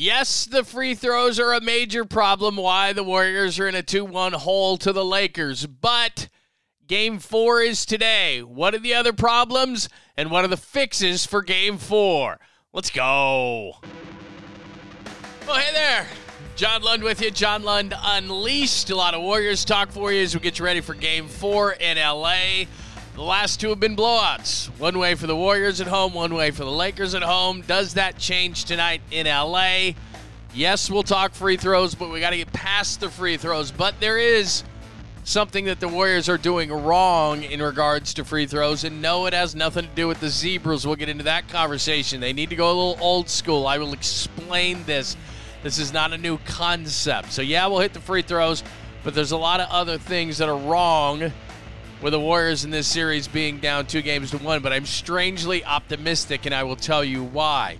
Yes, the free throws are a major problem why the Warriors are in a 2 1 hole to the Lakers. But game four is today. What are the other problems? And what are the fixes for game four? Let's go. Oh, hey there. John Lund with you. John Lund Unleashed. A lot of Warriors talk for you as we get you ready for game four in LA. The last two have been blowouts. One way for the Warriors at home, one way for the Lakers at home. Does that change tonight in LA? Yes, we'll talk free throws, but we got to get past the free throws. But there is something that the Warriors are doing wrong in regards to free throws. And no, it has nothing to do with the Zebras. We'll get into that conversation. They need to go a little old school. I will explain this. This is not a new concept. So, yeah, we'll hit the free throws, but there's a lot of other things that are wrong with the Warriors in this series being down two games to one, but I'm strangely optimistic, and I will tell you why.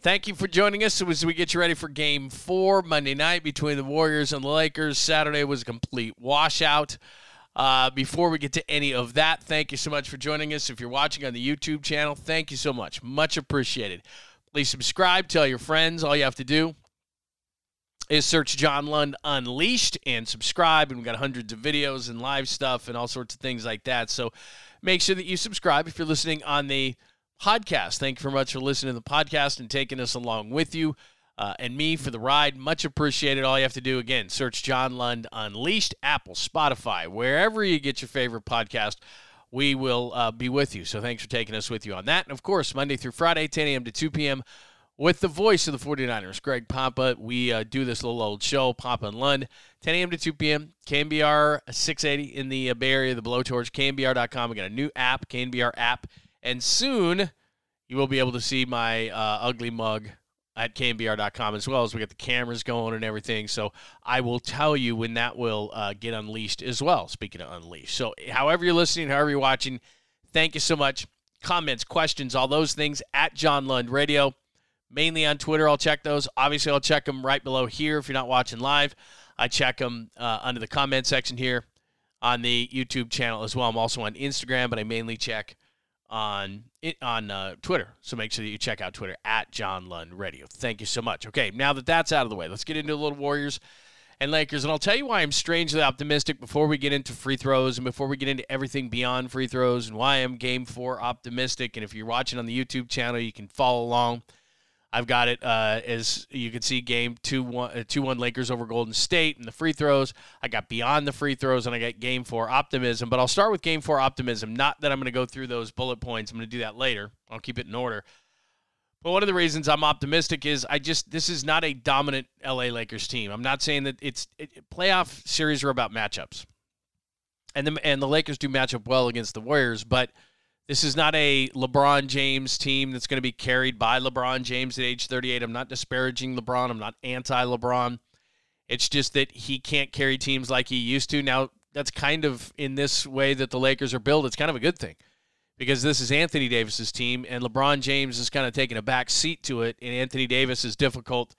Thank you for joining us as we get you ready for game four Monday night between the Warriors and the Lakers. Saturday was a complete washout. Uh, before we get to any of that, thank you so much for joining us. If you're watching on the YouTube channel, thank you so much. Much appreciated. Please subscribe, tell your friends. All you have to do is search John Lund Unleashed and subscribe. And we've got hundreds of videos and live stuff and all sorts of things like that. So make sure that you subscribe if you're listening on the podcast. Thank you very much for listening to the podcast and taking us along with you. Uh, and me for the ride. Much appreciated. All you have to do, again, search John Lund Unleashed, Apple, Spotify, wherever you get your favorite podcast. We will uh, be with you. So thanks for taking us with you on that. And of course, Monday through Friday, 10 a.m. to 2 p.m with the voice of the 49ers, Greg Papa. We uh, do this little old show, Papa and Lund, 10 a.m. to 2 p.m. KNBR 680 in the uh, Bay Area, the Blowtorch, KNBR.com. We got a new app, KNBR app. And soon you will be able to see my uh, ugly mug at KNBR.com as well as we got the cameras going and everything. So I will tell you when that will uh, get unleashed as well, speaking of unleashed. So however you're listening, however you're watching, thank you so much. Comments, questions, all those things at John Lund Radio mainly on Twitter. I'll check those. Obviously, I'll check them right below here if you're not watching live. I check them uh, under the comment section here on the YouTube channel as well. I'm also on Instagram, but I mainly check on it on uh, Twitter. So make sure that you check out Twitter at John Lund Radio. Thank you so much. Okay, now that that's out of the way, let's get into a little Warriors and Lakers. And I'll tell you why I'm strangely optimistic before we get into free throws and before we get into everything beyond free throws and why I'm game four optimistic. And if you're watching on the YouTube channel, you can follow along. I've got it uh, as you can see, game two one, uh, two one Lakers over Golden State and the free throws. I got beyond the free throws and I got game four optimism. But I'll start with game four optimism. Not that I'm going to go through those bullet points. I'm going to do that later. I'll keep it in order. But one of the reasons I'm optimistic is I just this is not a dominant LA Lakers team. I'm not saying that it's it, playoff series are about matchups, and the and the Lakers do match up well against the Warriors, but this is not a LeBron James team that's going to be carried by LeBron James at age 38. I'm not disparaging LeBron. I'm not anti LeBron. It's just that he can't carry teams like he used to. Now, that's kind of in this way that the Lakers are built. It's kind of a good thing because this is Anthony Davis's team, and LeBron James is kind of taking a back seat to it. And Anthony Davis is difficult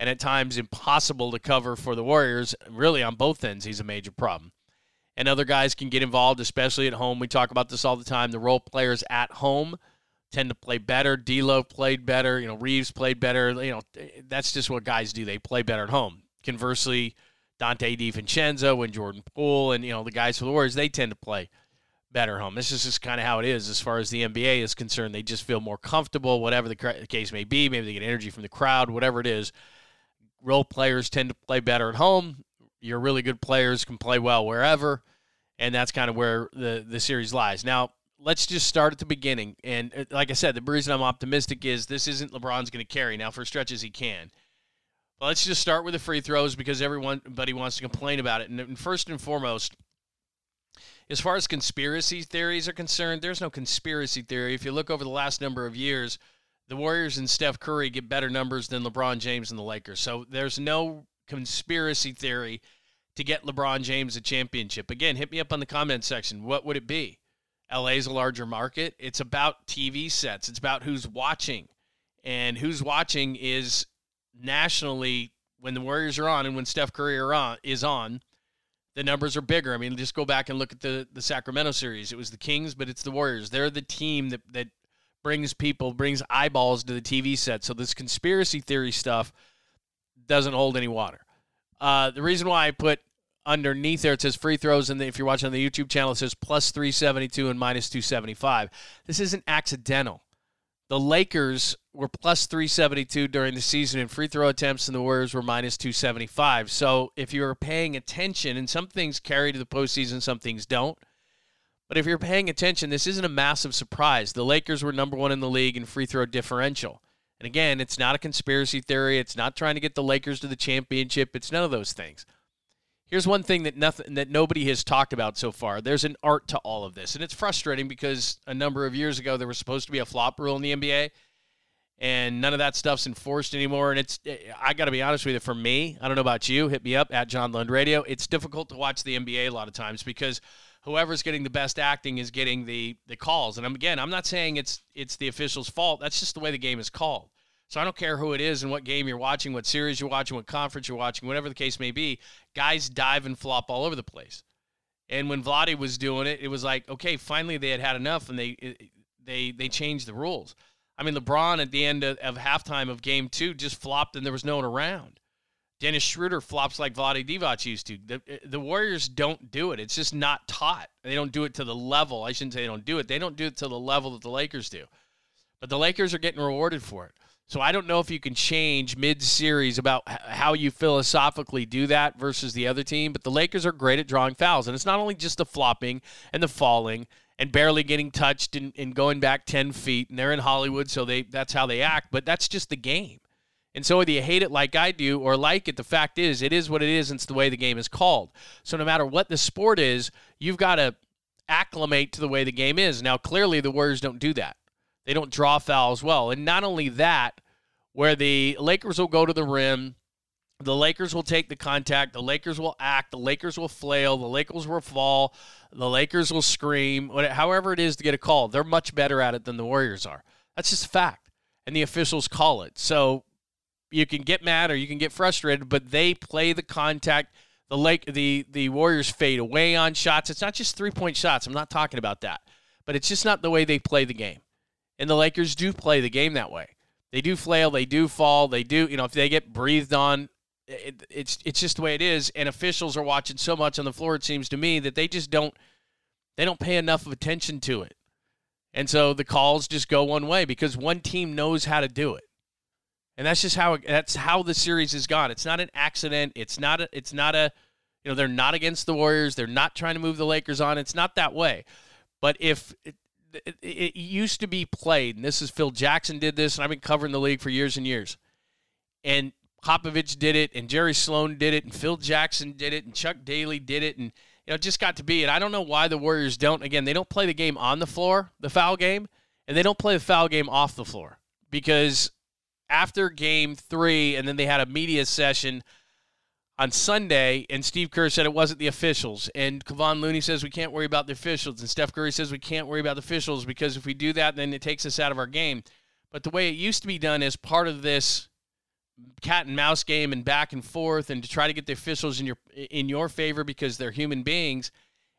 and at times impossible to cover for the Warriors. Really, on both ends, he's a major problem and other guys can get involved, especially at home. We talk about this all the time. The role players at home tend to play better. D'Lo played better. You know, Reeves played better. You know, that's just what guys do. They play better at home. Conversely, Donte DiVincenzo and Jordan Poole and you know the guys for the Warriors, they tend to play better at home. This is just kind of how it is as far as the NBA is concerned. They just feel more comfortable, whatever the case may be. Maybe they get energy from the crowd, whatever it is. Role players tend to play better at home your really good players can play well wherever, and that's kind of where the the series lies. Now, let's just start at the beginning. And uh, like I said, the reason I'm optimistic is this isn't LeBron's going to carry. Now, for stretches, he can. But let's just start with the free throws because everybody wants to complain about it. And first and foremost, as far as conspiracy theories are concerned, there's no conspiracy theory. If you look over the last number of years, the Warriors and Steph Curry get better numbers than LeBron James and the Lakers. So there's no conspiracy theory to get LeBron James a championship? Again, hit me up on the comment section. What would it be? LA is a larger market. It's about TV sets. It's about who's watching. And who's watching is nationally when the Warriors are on and when Steph Curry on, is on, the numbers are bigger. I mean, just go back and look at the, the Sacramento series. It was the Kings, but it's the Warriors. They're the team that, that brings people, brings eyeballs to the TV set. So this conspiracy theory stuff doesn't hold any water. Uh, the reason why I put underneath there it says free throws, and if you're watching on the YouTube channel, it says plus 372 and minus 275. This isn't accidental. The Lakers were plus 372 during the season in free throw attempts, and the Warriors were minus 275. So if you're paying attention, and some things carry to the postseason, some things don't. But if you're paying attention, this isn't a massive surprise. The Lakers were number one in the league in free throw differential. And again, it's not a conspiracy theory. It's not trying to get the Lakers to the championship. It's none of those things. Here's one thing that nothing that nobody has talked about so far. There's an art to all of this, and it's frustrating because a number of years ago there was supposed to be a flop rule in the NBA, and none of that stuff's enforced anymore. And it's I got to be honest with you. For me, I don't know about you. Hit me up at John Lund Radio. It's difficult to watch the NBA a lot of times because whoever's getting the best acting is getting the the calls. And I'm, again, I'm not saying it's it's the official's fault. That's just the way the game is called. So I don't care who it is and what game you're watching, what series you're watching, what conference you're watching, whatever the case may be. Guys dive and flop all over the place. And when Vlade was doing it, it was like, okay, finally they had had enough, and they they they changed the rules. I mean, LeBron at the end of, of halftime of Game Two just flopped, and there was no one around. Dennis Schroeder flops like Vlade Divac used to. The, the Warriors don't do it. It's just not taught. They don't do it to the level. I shouldn't say they don't do it. They don't do it to the level that the Lakers do. But the Lakers are getting rewarded for it. So I don't know if you can change mid-series about how you philosophically do that versus the other team, but the Lakers are great at drawing fouls, and it's not only just the flopping and the falling and barely getting touched and, and going back 10 feet, and they're in Hollywood, so they that's how they act, but that's just the game. And so whether you hate it like I do or like it, the fact is it is what it is, and it's the way the game is called. So no matter what the sport is, you've got to acclimate to the way the game is. Now, clearly the Warriors don't do that. They don't draw fouls well. And not only that, where the Lakers will go to the rim, the Lakers will take the contact, the Lakers will act, the Lakers will flail, the Lakers will fall, the Lakers will scream, however it is to get a call. They're much better at it than the Warriors are. That's just a fact. And the officials call it. So you can get mad or you can get frustrated, but they play the contact. The Lake the the Warriors fade away on shots. It's not just three-point shots. I'm not talking about that. But it's just not the way they play the game. And the Lakers do play the game that way. They do flail, they do fall, they do, you know, if they get breathed on, it, it's it's just the way it is. And officials are watching so much on the floor, it seems to me, that they just don't they don't pay enough of attention to it. And so the calls just go one way because one team knows how to do it. And that's just how that's how the series has gone. It's not an accident. It's not a it's not a you know, they're not against the Warriors. They're not trying to move the Lakers on. It's not that way. But if it, it used to be played, and this is Phil Jackson did this, and I've been covering the league for years and years. And Popovich did it, and Jerry Sloan did it, and Phil Jackson did it, and Chuck Daly did it, and you know, it just got to be. And I don't know why the Warriors don't. Again, they don't play the game on the floor, the foul game, and they don't play the foul game off the floor because after game three, and then they had a media session on Sunday, and Steve Kerr said it wasn't the officials. And Kevon Looney says we can't worry about the officials. And Steph Curry says we can't worry about the officials because if we do that, then it takes us out of our game. But the way it used to be done as part of this cat and mouse game and back and forth and to try to get the officials in your in your favor because they're human beings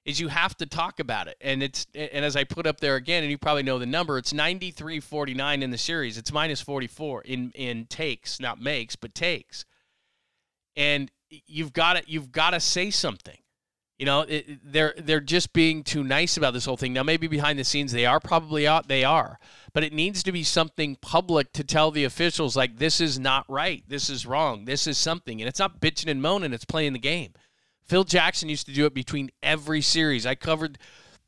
is you have to talk about it. And it's and as I put up there again, and you probably know the number, it's 93-49 in the series. It's minus 44 in in takes, not makes, but takes. And you've got to you've got to say something. You know, it, they're they're just being too nice about this whole thing. Now, maybe behind the scenes they are probably out. They are, but it needs to be something public to tell the officials like this is not right, this is wrong, this is something, and it's not bitching and moaning. It's playing the game. Phil Jackson used to do it between every series. I covered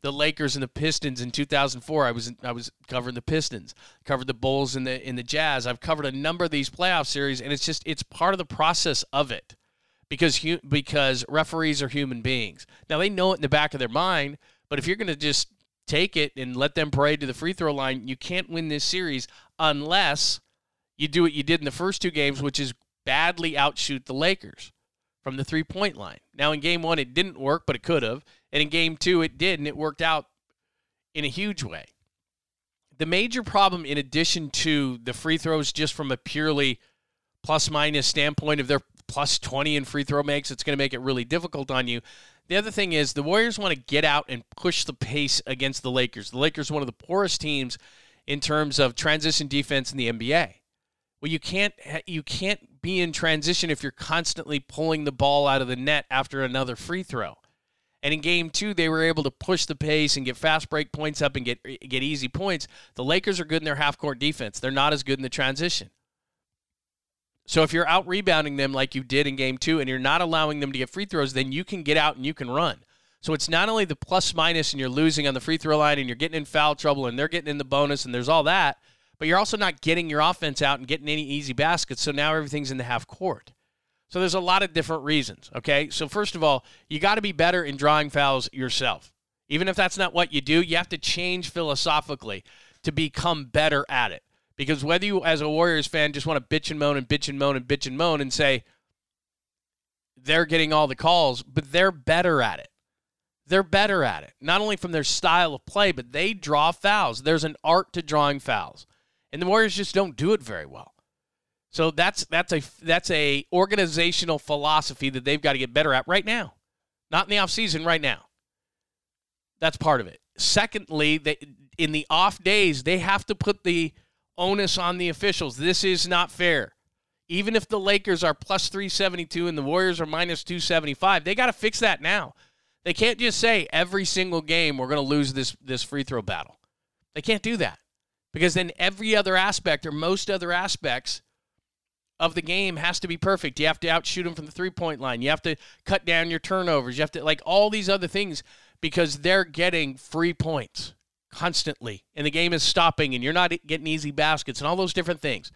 the Lakers and the Pistons in 2004. I was I was covering the Pistons, covered the Bulls and the in the Jazz. I've covered a number of these playoff series, and it's just it's part of the process of it because because referees are human beings. Now they know it in the back of their mind, but if you're going to just take it and let them parade to the free throw line, you can't win this series unless you do what you did in the first two games, which is badly outshoot the Lakers from the three point line. Now in game 1 it didn't work, but it could have, and in game 2 it did and it worked out in a huge way. The major problem in addition to the free throws just from a purely plus minus standpoint of their plus 20 in free throw makes, it's going to make it really difficult on you. The other thing is the Warriors want to get out and push the pace against the Lakers. The Lakers one of the poorest teams in terms of transition defense in the NBA. Well, you can't you can't be in transition if you're constantly pulling the ball out of the net after another free throw. And in game two, they were able to push the pace and get fast break points up and get get easy points. The Lakers are good in their half court defense. They're not as good in the transition. So if you're out rebounding them like you did in game two and you're not allowing them to get free throws, then you can get out and you can run. So it's not only the plus minus and you're losing on the free throw line and you're getting in foul trouble and they're getting in the bonus and there's all that, but you're also not getting your offense out and getting any easy baskets. So now everything's in the half court. So there's a lot of different reasons, okay? So first of all, you got to be better in drawing fouls yourself. Even if that's not what you do, you have to change philosophically to become better at it. Because whether you as a Warriors fan just want to bitch and moan and bitch and moan and bitch and moan and say they're getting all the calls, but they're better at it. They're better at it. Not only from their style of play, but they draw fouls. There's an art to drawing fouls. And the Warriors just don't do it very well. So that's that's a that's a organizational philosophy that they've got to get better at right now. Not in the offseason, right now. That's part of it. Secondly, they, in the off days, they have to put the onus on the officials. This is not fair. Even if the Lakers are plus 372 and the Warriors are minus 275, they got to fix that now. They can't just say every single game we're going to lose this this free throw battle. They can't do that. Because then every other aspect or most other aspects of the game has to be perfect. You have to outshoot them from the three point line. You have to cut down your turnovers. You have to, like, all these other things because they're getting free points constantly. And the game is stopping and you're not getting easy baskets and all those different things.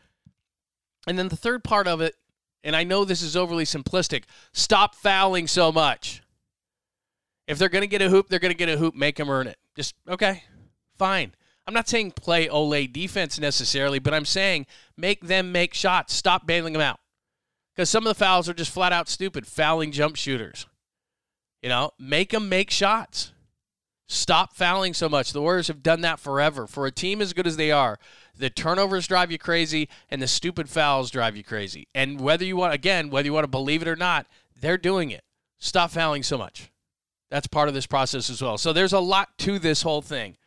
And then the third part of it, and I know this is overly simplistic stop fouling so much. If they're going to get a hoop, they're going to get a hoop. Make them earn it. Just, okay, fine. I'm not saying play Olé defense necessarily, but I'm saying make them make shots. Stop bailing them out. Because some of the fouls are just flat out stupid, fouling jump shooters. You know, make them make shots. Stop fouling so much. The Warriors have done that forever. For a team as good as they are, the turnovers drive you crazy and the stupid fouls drive you crazy. And whether you want, again, whether you want to believe it or not, they're doing it. Stop fouling so much. That's part of this process as well. So there's a lot to this whole thing.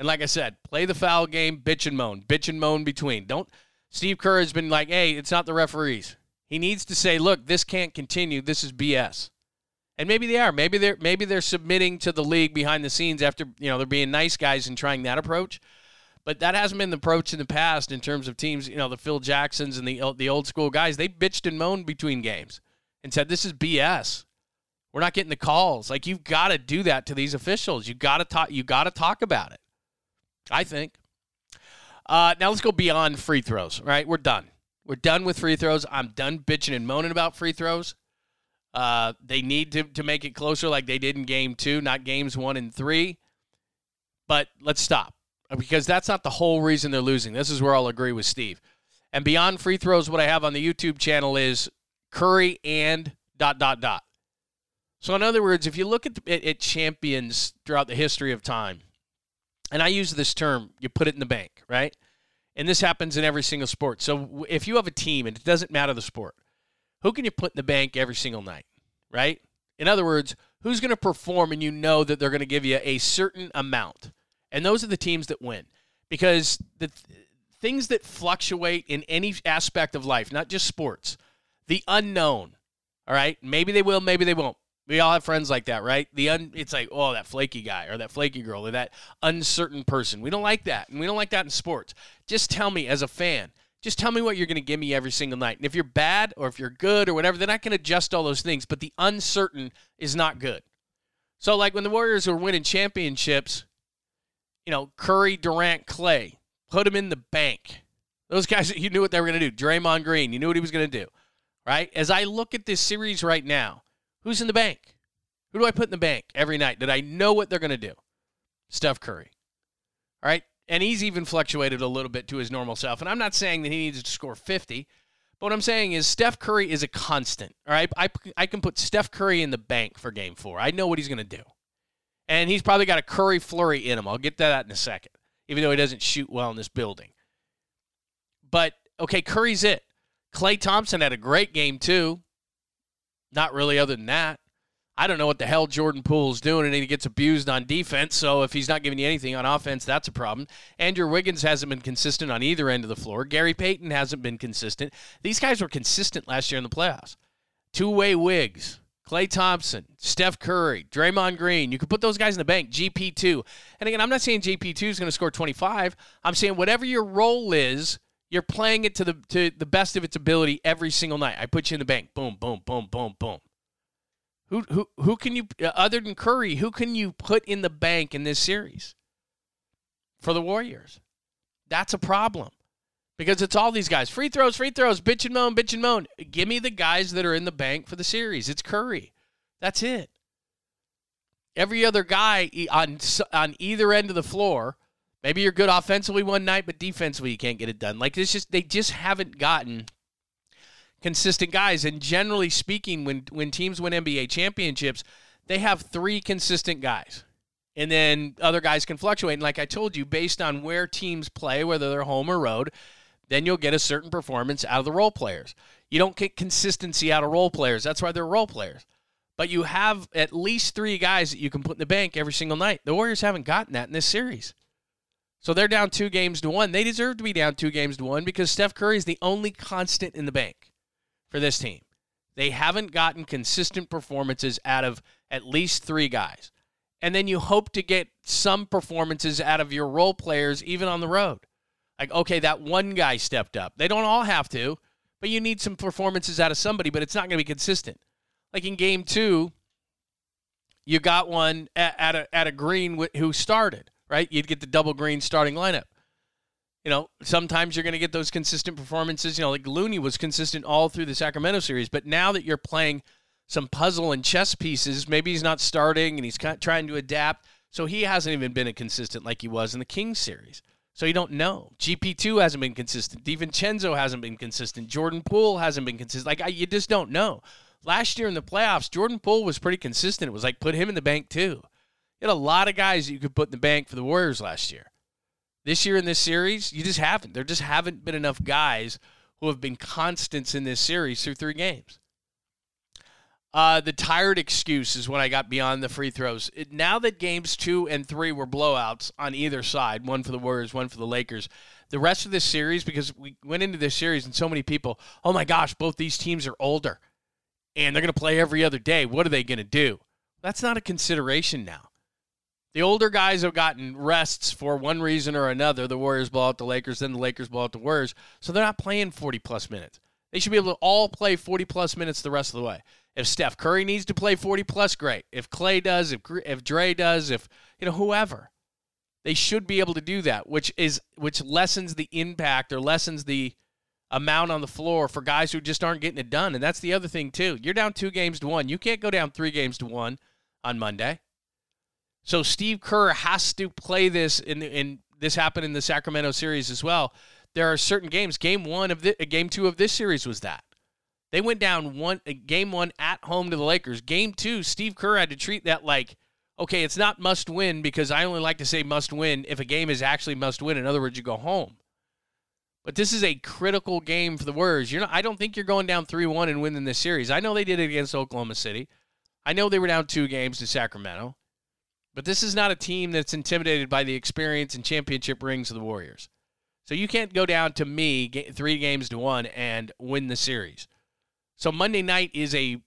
And like I said, play the foul game, bitch and moan, bitch and moan between. Don't. Steve Kerr has been like, hey, it's not the referees. He needs to say, look, this can't continue. This is BS. And maybe they are. Maybe they're maybe they're submitting to the league behind the scenes after you know they're being nice guys and trying that approach. But that hasn't been the approach in the past in terms of teams. You know, the Phil Jacksons and the the old school guys. They bitched and moaned between games and said this is BS. We're not getting the calls. Like you've got to do that to these officials. You got to talk. You got to talk about it. I think. Uh, now let's go beyond free throws. Right, we're done. We're done with free throws. I'm done bitching and moaning about free throws. Uh, they need to, to make it closer like they did in game two, not games one and three. But let's stop because that's not the whole reason they're losing. This is where I'll agree with Steve. And beyond free throws, what I have on the YouTube channel is Curry and dot, dot, dot. So, in other words, if you look at, the, at, at champions throughout the history of time, and I use this term, you put it in the bank, right? And this happens in every single sport. So if you have a team, and it doesn't matter the sport, who can you put in the bank every single night, right? In other words, who's going to perform and you know that they're going to give you a certain amount? And those are the teams that win. Because the th- things that fluctuate in any aspect of life, not just sports, the unknown, all right? Maybe they will, maybe they won't. We all have friends like that, right? The un, it's like, oh, that flaky guy or that flaky girl or that uncertain person. We don't like that, and we don't like that in sports. Just tell me as a fan. Just tell me what you're going to give me every single night. And if you're bad or if you're good or whatever, then I can adjust all those things. But the uncertain is not good. So, like when the Warriors were winning championships, you know, Curry, Durant, Klay, put them in the bank. Those guys, you knew what they were going to do. Draymond Green, you knew what he was going to do, right? As I look at this series right now, Who's in the bank? Who do I put in the bank every night that I know what they're going to do? Steph Curry. All right. And he's even fluctuated a little bit to his normal self. And I'm not saying that he needs to score 50, but what I'm saying is Steph Curry is a constant. All right. I, I can put Steph Curry in the bank for game four. I know what he's going to do. And he's probably got a Curry flurry in him. I'll get to that in a second, even though he doesn't shoot well in this building. But, okay, Curry's it. Klay Thompson had a great game, too. Not really, other than that. I don't know what the hell Jordan Poole's doing, and he gets abused on defense. So if he's not giving you anything on offense, that's a problem. Andrew Wiggins hasn't been consistent on either end of the floor. Gary Payton hasn't been consistent. These guys were consistent last year in the playoffs. Two way Wigs, Klay Thompson, Steph Curry, Draymond Green. You could put those guys in the bank. GP2. And again, I'm not saying GP2 is going to score 25. I'm saying whatever your role is, you're playing it to the to the best of its ability every single night. I put you in the bank. Boom, boom, boom, boom, boom. Who who who can you uh, other than Curry? Who can you put in the bank in this series for the Warriors? That's a problem because it's all these guys. Free throws, free throws, bitch and moan, bitch and moan. Give me the guys that are in the bank for the series. It's Curry. That's it. Every other guy on on either end of the floor, maybe you're good offensively one night, but defensively you can't get it done. Like it's just they just haven't gotten consistent guys. And generally speaking, when when teams win NBA championships, they have three consistent guys. And then other guys can fluctuate. And like I told you, based on where teams play, whether they're home or road, then you'll get a certain performance out of the role players. You don't get consistency out of role players. That's why they're role players. But you have at least three guys that you can put in the bank every single night. The Warriors haven't gotten that in this series. So they're down two games to one. They deserve to be down two games to one because Steph Curry is the only constant in the bank for this team. They haven't gotten consistent performances out of at least three guys. And then you hope to get some performances out of your role players, even on the road. Like, okay, that one guy stepped up. They don't all have to, but you need some performances out of somebody, but it's not going to be consistent. Like in game two, you got one at, a, at a green who started, right? You'd get the double green starting lineup you know, sometimes you're going to get those consistent performances. You know, like Looney was consistent all through the Sacramento series, but now that you're playing some puzzle and chess pieces, maybe he's not starting and he's trying to adapt. So he hasn't even been a consistent like he was in the Kings series. So you don't know. GP2 hasn't been consistent. DiVincenzo hasn't been consistent. Jordan Poole hasn't been consistent. Like, I, you just don't know. Last year in the playoffs, Jordan Poole was pretty consistent. It was like put him in the bank too. You had a lot of guys that you could put in the bank for the Warriors last year. This year in this series, you just haven't. There just haven't been enough guys who have been constants in this series through three games. Uh, the tired excuse is when I got beyond the free throws. It, now that games two and three were blowouts on either side, one for the Warriors, one for the Lakers, the rest of this series, because we went into this series and so many people, oh my gosh, both these teams are older and they're going to play every other day. What are they going to do? That's not a consideration now. The older guys have gotten rests for one reason or another. The Warriors blow out the Lakers, then the Lakers blow out the Warriors. So they're not playing 40 plus minutes. They should be able to all play 40 plus minutes the rest of the way. If Steph Curry needs to play 40 plus, great. If Klay does, if if Dre does, if you know whoever, they should be able to do that, which is which lessens the impact or lessens the amount on the floor for guys who just aren't getting it done. And that's the other thing too. You're down two games to one. You can't go down three games to one on Monday. So Steve Kerr has to play this, and this happened in the Sacramento series as well. There are certain games. Game one of the uh, game two of this series was that they went down one uh, game one at home to the Lakers. Game two, Steve Kerr had to treat that like okay, it's not must win because I only like to say must win if a game is actually must win. In other words, you go home. But this is a critical game for the Warriors. You're not, I don't think you're going down 3 1 and winning this series. I know they did it against Oklahoma City. I know they were down two games to Sacramento. But this is not a team that's intimidated by the experience and championship rings of the Warriors. So you can't go down to me three games to one and win the series. So Monday night is a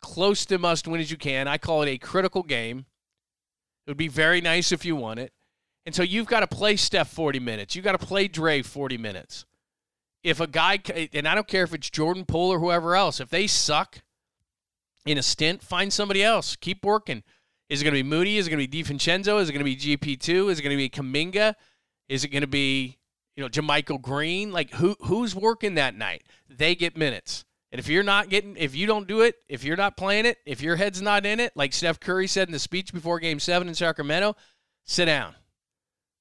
close to must win as you can. I call it a critical game. It would be very nice if you won it. And so you've got to play Steph 40 minutes. You've got to play Dre 40 minutes. If a guy, and I don't care if it's Jordan Poole or whoever else, if they suck in a stint, find somebody else. Keep working. Is it going to be Moody? Is it going to be DiVincenzo? Is it going to be GP2? Is it going to be Kuminga? Is it going to be you know JaMychal Green? Like who who's working that night? They get minutes. And if you're not getting, if you don't do it, if you're not playing it, if your head's not in it, like Steph Curry said in the speech before Game Seven in Sacramento, sit down.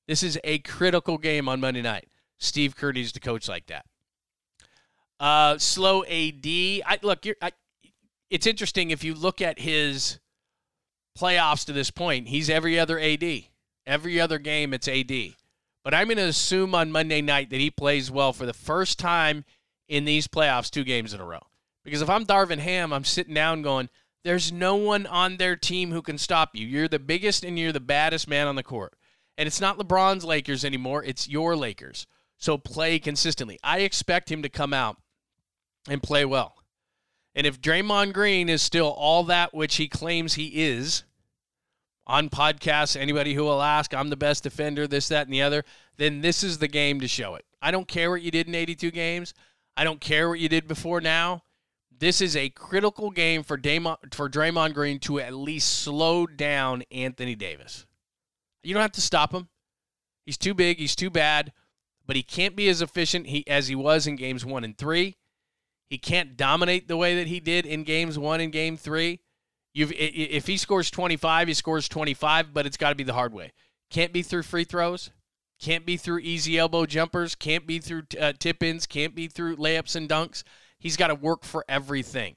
This is a critical game on Monday night. Steve Kerr needs to coach like that. Uh, slow AD. I look. I, it's interesting if you look at his playoffs to this point, he's every other AD. Every other game, it's AD. But I'm going to assume on Monday night that he plays well for the first time in these playoffs, two games in a row. Because if I'm Darvin Ham, I'm sitting down going, There's no one on their team who can stop you. You're the biggest and you're the baddest man on the court. And it's not LeBron's Lakers anymore, it's your Lakers. So play consistently. I expect him to come out and play well. And if Draymond Green is still all that which he claims he is on podcasts, anybody who will ask, I'm the best defender, this, that, and the other, then this is the game to show it. I don't care what you did in 82 games. I don't care what you did before now. This is a critical game for Draymond, for Draymond Green to at least slow down Anthony Davis. You don't have to stop him. He's too big. He's too bad. But he can't be as efficient he, as he was in games one and three. He can't dominate the way that he did in games one and game three. You've, if he scores 25, he scores 25, but it's got to be the hard way. Can't be through free throws. Can't be through easy elbow jumpers. Can't be through uh, tip ins. Can't be through layups and dunks. He's got to work for everything.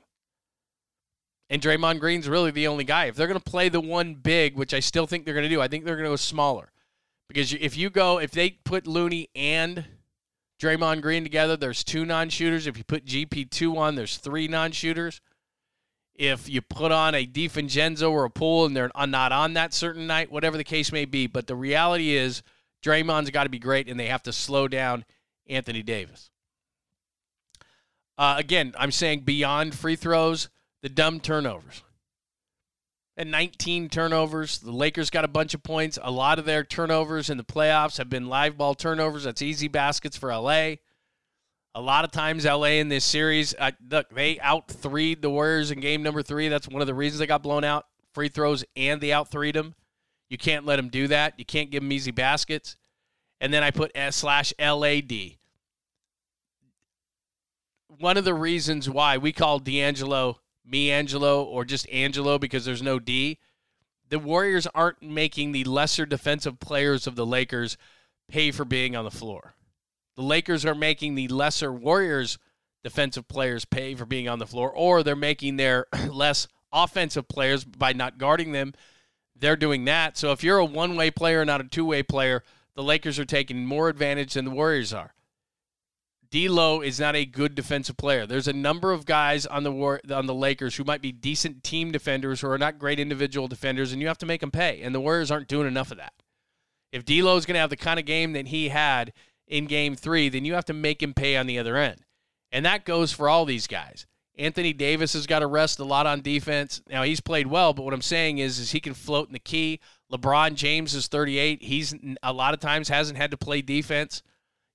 And Draymond Green's really the only guy. If they're going to play the one big, which I still think they're going to do, I think they're going to go smaller. Because if you go, if they put Looney and Draymond Green together, there's two non shooters. If you put GP2 on, there's three non shooters. If you put on a DiVincenzo or a Poole and they're not on that certain night, whatever the case may be. But the reality is, Draymond's got to be great, and they have to slow down Anthony Davis. Uh, again, I'm saying beyond free throws, the dumb turnovers. And 19 turnovers. The Lakers got a bunch of points. A lot of their turnovers in the playoffs have been live ball turnovers. That's easy baskets for LA. A lot of times, LA in this series, uh, look, they out threed the Warriors in game number three. That's one of the reasons they got blown out. Free throws and they out threed them. You can't let them do that. You can't give them easy baskets. And then I put S slash LAD. One of the reasons why we call D'Angelo me Angelo or just Angelo because there's no D. The Warriors aren't making the lesser defensive players of the Lakers pay for being on the floor. The Lakers are making the lesser Warriors defensive players pay for being on the floor, or they're making their less offensive players by not guarding them. They're doing that. So if you're a one way player, not a two way player, the Lakers are taking more advantage than the Warriors are. D'Lo is not a good defensive player. There's a number of guys on the war, on the Lakers who might be decent team defenders who are not great individual defenders, and you have to make them pay. And the Warriors aren't doing enough of that. If D'Lo is going to have the kind of game that he had in Game Three, then you have to make him pay on the other end, and that goes for all these guys. Anthony Davis has got to rest a lot on defense. Now he's played well, but what I'm saying is, is he can float in the key. LeBron James is 38. He's a lot of times hasn't had to play defense.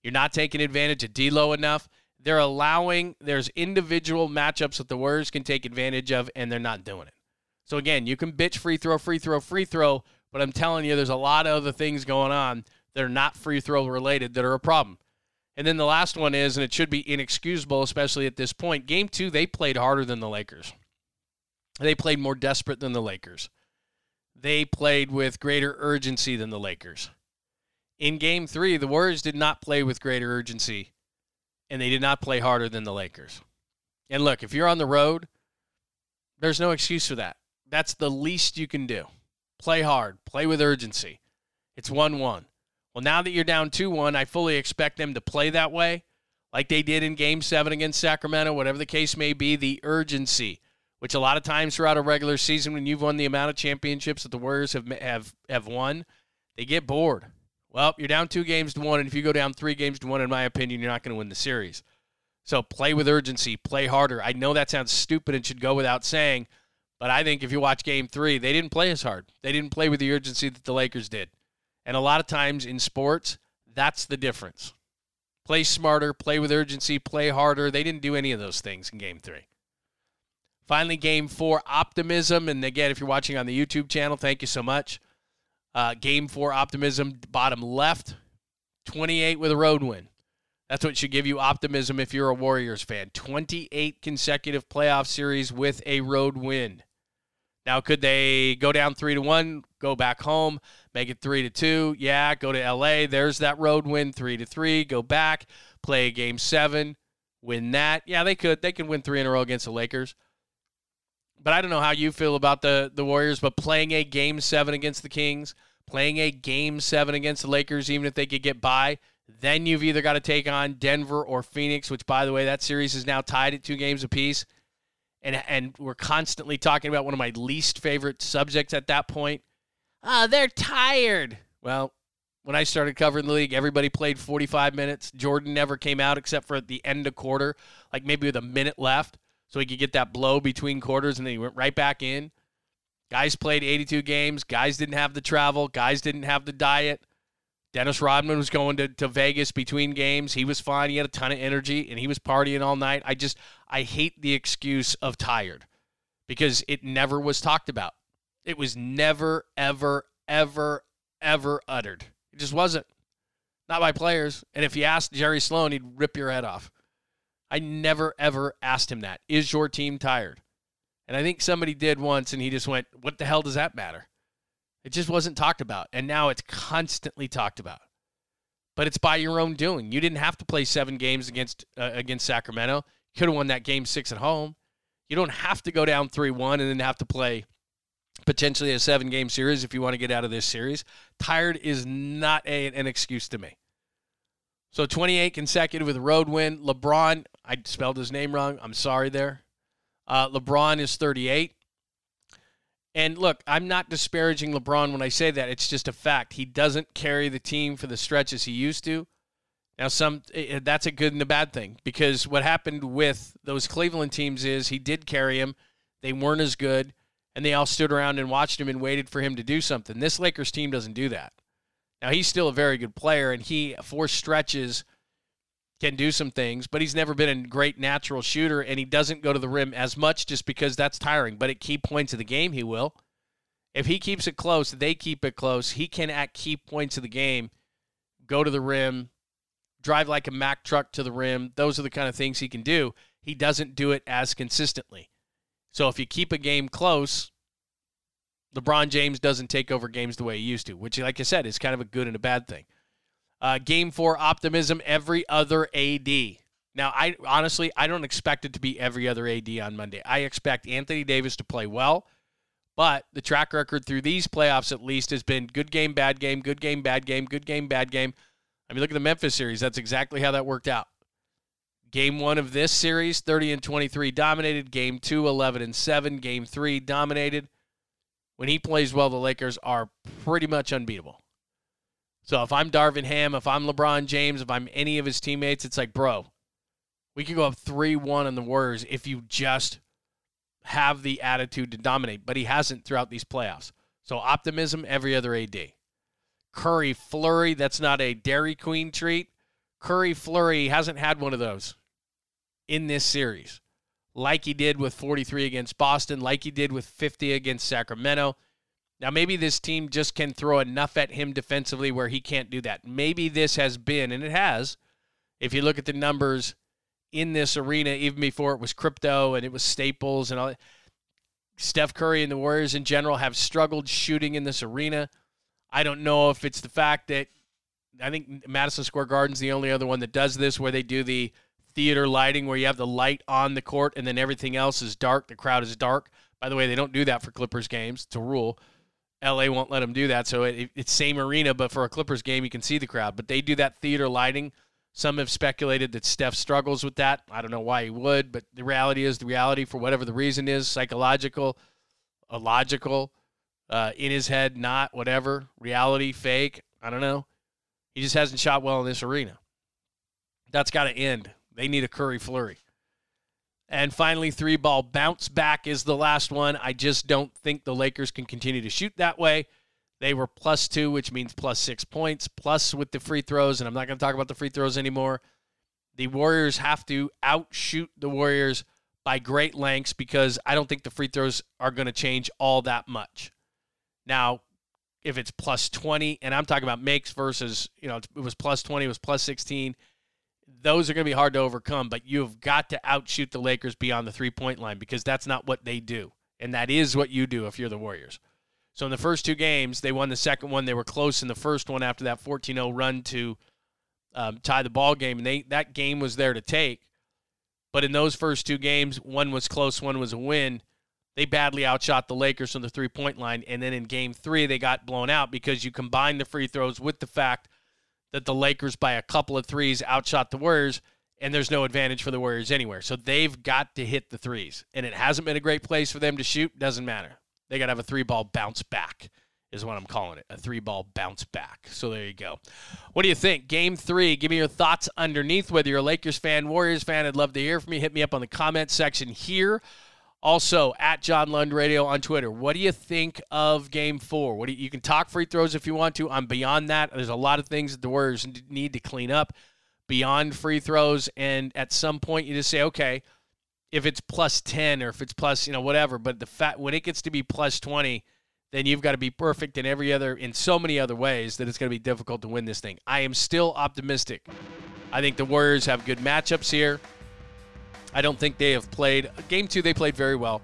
You're not taking advantage of D'Lo enough. They're allowing there's individual matchups that the Warriors can take advantage of, and they're not doing it. So again, you can bitch free throw, free throw, free throw, but I'm telling you, there's a lot of other things going on that are not free throw related that are a problem. And then the last one is, and it should be inexcusable, especially at this point. Game two, they played harder than the Lakers. They played more desperate than the Lakers. They played with greater urgency than the Lakers in game three, the Warriors did not play with greater urgency and they did not play harder than the Lakers. And look, if you're on the road, there's no excuse for that. That's the least you can do. Play hard, play with urgency. It's 1 1. Well, now that you're down 2 1, I fully expect them to play that way, like they did in game seven against Sacramento, whatever the case may be, the urgency, which a lot of times throughout a regular season, when you've won the amount of championships that the Warriors have, have, have won, they get bored. Well, you're down two games to one, and if you go down three games to one, in my opinion, you're not going to win the series. So play with urgency, play harder. I know that sounds stupid and should go without saying, but I think if you watch game three, they didn't play as hard. They didn't play with the urgency that the Lakers did. And a lot of times in sports, that's the difference. Play smarter, play with urgency, play harder. They didn't do any of those things in game three. Finally, game four, optimism. And again, if you're watching on the YouTube channel, thank you so much. Uh, game four optimism, bottom left, 28 with a road win. That's what should give you optimism if you're a Warriors fan. 28 consecutive playoff series with a road win. Now, could they go down three to one, go back home, make it three to two? Yeah, go to LA. There's that road win, three to three. Go back, play game seven, win that. Yeah, they could. They can win three in a row against the Lakers. But I don't know how you feel about the the Warriors, but playing a game seven against the Kings, playing a game seven against the Lakers, even if they could get by, then you've either got to take on Denver or Phoenix, which by the way, that series is now tied at two games apiece. and and we're constantly talking about one of my least favorite subjects at that point. Ah, they're tired. Well, when I started covering the league, everybody played 45 minutes. Jordan never came out except for at the end of quarter, like maybe with a minute left, so he could get that blow between quarters, and then he went right back in. Guys played 82 games. Guys didn't have the travel. Guys didn't have the diet. Dennis Rodman was going to, to Vegas between games. He was fine. He had a ton of energy and he was partying all night. I just, I hate the excuse of tired because it never was talked about. It was never, ever, ever, ever uttered. It just wasn't. Not by players. And if you asked Jerry Sloan, he'd rip your head off. I never, ever asked him that. Is your team tired? And I think somebody did once and he just went, What the hell does that matter? It just wasn't talked about. And now it's constantly talked about. But it's by your own doing. You didn't have to play seven games against uh, against Sacramento. You could have won that game six at home. You don't have to go down 3 1 and then have to play potentially a seven game series if you want to get out of this series. Tired is not a, an excuse to me. So 28 consecutive with a road win. LeBron, I spelled his name wrong. I'm sorry there. Uh, LeBron is 38. And look, I'm not disparaging LeBron when I say that. It's just a fact. He doesn't carry the team for the stretches he used to. Now, some that's a good and a bad thing because what happened with those Cleveland teams is he did carry them. They weren't as good, and they all stood around and watched him and waited for him to do something. This Lakers team doesn't do that. Now, he's still a very good player, and he, for stretches, can do some things, but he's never been a great natural shooter, and he doesn't go to the rim as much just because that's tiring. But at key points of the game, he will. If he keeps it close, they keep it close. He can, at key points of the game, go to the rim, drive like a Mack truck to the rim. Those are the kind of things he can do. He doesn't do it as consistently. So if you keep a game close, LeBron James doesn't take over games the way he used to, which, like I said, is kind of a good and a bad thing. Uh, game four optimism, every other AD. Now, I honestly, I don't expect it to be every other AD on Monday. I expect Anthony Davis to play well, but the track record through these playoffs at least has been good game, bad game, good game, bad game, good game, bad game. I mean, look at the Memphis series. That's exactly how that worked out. Game one of this series, 30 and 23 dominated. Game two, 11 and 7. Game three, dominated. When he plays well, the Lakers are pretty much unbeatable. So if I'm Darvin Ham, if I'm LeBron James, if I'm any of his teammates, it's like, bro, we could go up 3 1 on the Warriors if you just have the attitude to dominate. But he hasn't throughout these playoffs. So optimism, every other AD. Curry flurry, that's not a Dairy Queen treat. Curry flurry hasn't had one of those in this series, like he did with 43 against Boston, like he did with 50 against Sacramento. Now, maybe this team just can throw enough at him defensively where he can't do that. Maybe this has been, and it has, if you look at the numbers in this arena, even before it was crypto and it was Staples and all that. Steph Curry and the Warriors in general have struggled shooting in this arena. I don't know if it's the fact that I think Madison Square Garden's the only other one that does this where they do the theater lighting where you have the light on the court and then everything else is dark. The crowd is dark. By the way, they don't do that for Clippers games. It's a rule. LA won't let them do that. So it, it's same arena, but for a Clippers game, you can see the crowd. But they do that theater lighting. Some have speculated that Steph struggles with that. I don't know why he would, but the reality is the reality for whatever the reason is psychological, illogical, uh, in his head, not whatever, reality, fake. I don't know. He just hasn't shot well in this arena. That's got to end. They need a Curry flurry. And finally, three ball bounce back is the last one. I just don't think the Lakers can continue to shoot that way. They were plus two, which means plus six points, plus with the free throws. And I'm not going to talk about the free throws anymore. The Warriors have to outshoot the Warriors by great lengths because I don't think the free throws are going to change all that much. Now, if it's plus 20, and I'm talking about makes versus, you know, it was plus 20, it was plus 16 those are going to be hard to overcome, but you've got to outshoot the Lakers beyond the three point line because that's not what they do. And that is what you do if you're the Warriors. So in the first two games, they won the second one. They were close in the first one after that 14 0 run to um, tie the ball game. And they, that game was there to take. But in those first two games, one was close, one was a win. They badly outshot the Lakers from the three point line. And then in game three, they got blown out because you combine the free throws with the fact that the Lakers by a couple of threes outshot the Warriors, and there's no advantage for the Warriors anywhere. So they've got to hit the threes. And it hasn't been a great place for them to shoot. Doesn't matter. They got to have a three ball bounce back, is what I'm calling it. A three ball bounce back. So there you go. What do you think? Game three. Give me your thoughts underneath. Whether you're a Lakers fan, Warriors fan, I'd love to hear from you. Hit me up on the comment section here. Also, at John Lund Radio on Twitter. What do you think of game four? What you, you can talk free throws if you want to. I'm beyond that. There's a lot of things that the Warriors need to clean up beyond free throws. And at some point, you just say, okay, if it's plus 10 or if it's plus, you know, whatever. But the fact when it gets to be plus 20, then you've got to be perfect in every other, in so many other ways that it's going to be difficult to win this thing. I am still optimistic. I think the Warriors have good matchups here. I don't think they have played. Game two, they played very well.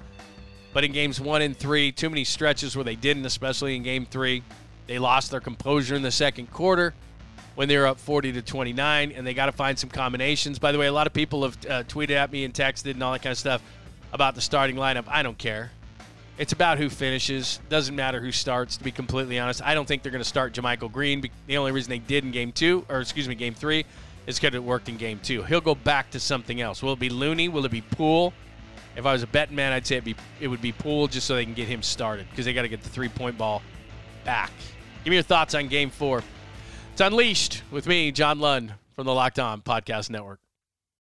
But in games one and three, too many stretches where they didn't, especially in game three. They lost their composure in the second quarter when they were up 40 to 29, and they got to find some combinations. By the way, a lot of people have uh, tweeted at me and texted and all that kind of stuff about the starting lineup. I don't care. It's about who finishes. Doesn't matter who starts. To be completely honest, I don't think they're going to start JaMychal Green. The only reason they did in game two, or excuse me, game three, is because it worked in game two. He'll go back to something else. Will it be Looney? Will it be Poole? If I was a betting man, I'd say it'd be, it would be Poole just so they can get him started because they got to get the three point ball back. Give me your thoughts on game four. It's Unleashed with me, John Lund from the Locked On Podcast Network.